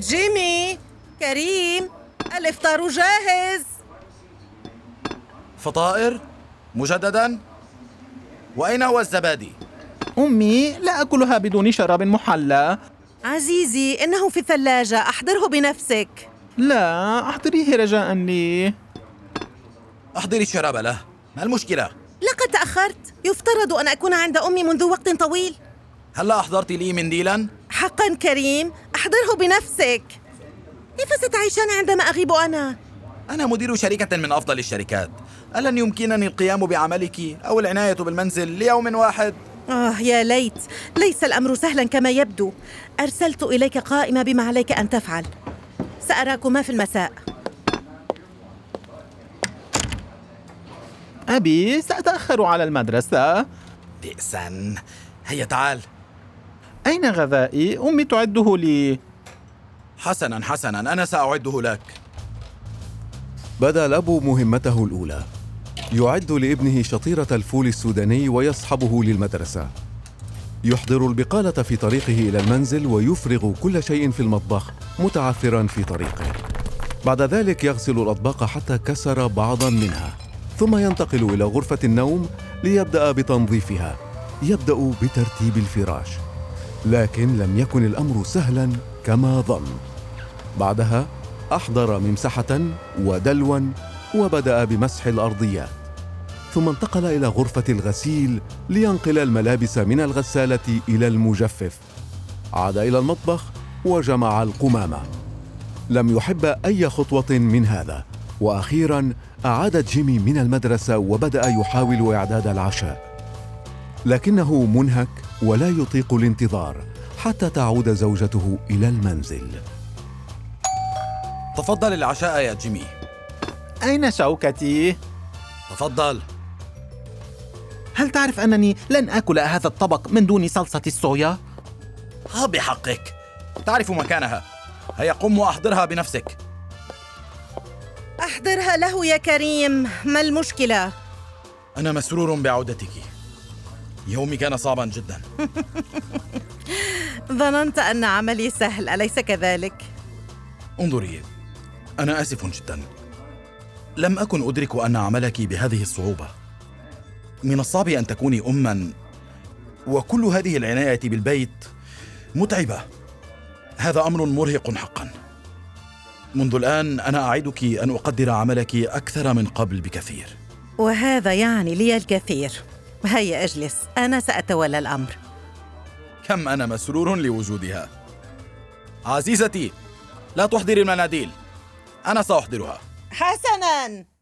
جيمي كريم الإفطار جاهز. فطائر مجددا. وأين هو الزبادي؟ أمي لا أكلها بدون شراب محلى. عزيزي إنه في الثلاجة أحضره بنفسك. لا أحضريه رجاء لي. أحضري الشراب له. ما المشكلة؟ لقد تأخرت. يفترض أن أكون عند أمي منذ وقت طويل. هلا أحضرت لي منديلا؟ حقا كريم أحضره بنفسك. كيف ستعيشان عندما أغيب أنا؟ أنا مدير شركة من أفضل الشركات. ألن يمكنني القيام بعملك أو العناية بالمنزل ليوم واحد؟ آه يا ليت. ليس الأمر سهلا كما يبدو. أرسلت إليك قائمة بما عليك أن تفعل. سأراكما في المساء. أبي سأتأخر على المدرسة. بئسا. هيا تعال. أين غذائي؟ أمي تعده لي. حسنا حسنا أنا سأعده لك. بدا الأب مهمته الأولى. يعد لابنه شطيرة الفول السوداني ويصحبه للمدرسة. يحضر البقالة في طريقه إلى المنزل ويفرغ كل شيء في المطبخ متعثرا في طريقه. بعد ذلك يغسل الأطباق حتى كسر بعضا منها. ثم ينتقل إلى غرفة النوم ليبدأ بتنظيفها. يبدأ بترتيب الفراش. لكن لم يكن الأمر سهلا كما ظن. بعدها أحضر ممسحة ودلوا وبدأ بمسح الأرضيات. ثم انتقل إلى غرفة الغسيل لينقل الملابس من الغسالة إلى المجفف. عاد إلى المطبخ وجمع القمامة. لم يحب أي خطوة من هذا. وأخيرا أعاد جيمي من المدرسة وبدأ يحاول إعداد العشاء. لكنه منهك ولا يطيق الانتظار حتى تعود زوجته إلى المنزل. تفضل العشاء يا جيمي. أين شوكتي؟ تفضل. هل تعرف أنني لن آكل هذا الطبق من دون صلصة الصويا؟ ها بحقك. تعرف مكانها. هيا قم وأحضرها بنفسك. أحضرها له يا كريم. ما المشكلة؟ أنا مسرور بعودتك. يومي كان صعبا جدا. ظننت أن عملي سهل أليس كذلك؟ انظري أنا آسف جدا. لم أكن أدرك أن عملك بهذه الصعوبة. من الصعب أن تكوني أما وكل هذه العناية بالبيت متعبة. هذا أمر مرهق حقا. منذ الآن أنا أعدك أن أقدر عملك أكثر من قبل بكثير. وهذا يعني لي الكثير. هيا اجلس أنا سأتولى الأمر. كم أنا مسرور لوجودها. عزيزتي لا تحضري المناديل. أنا سأحضرها. حسناً.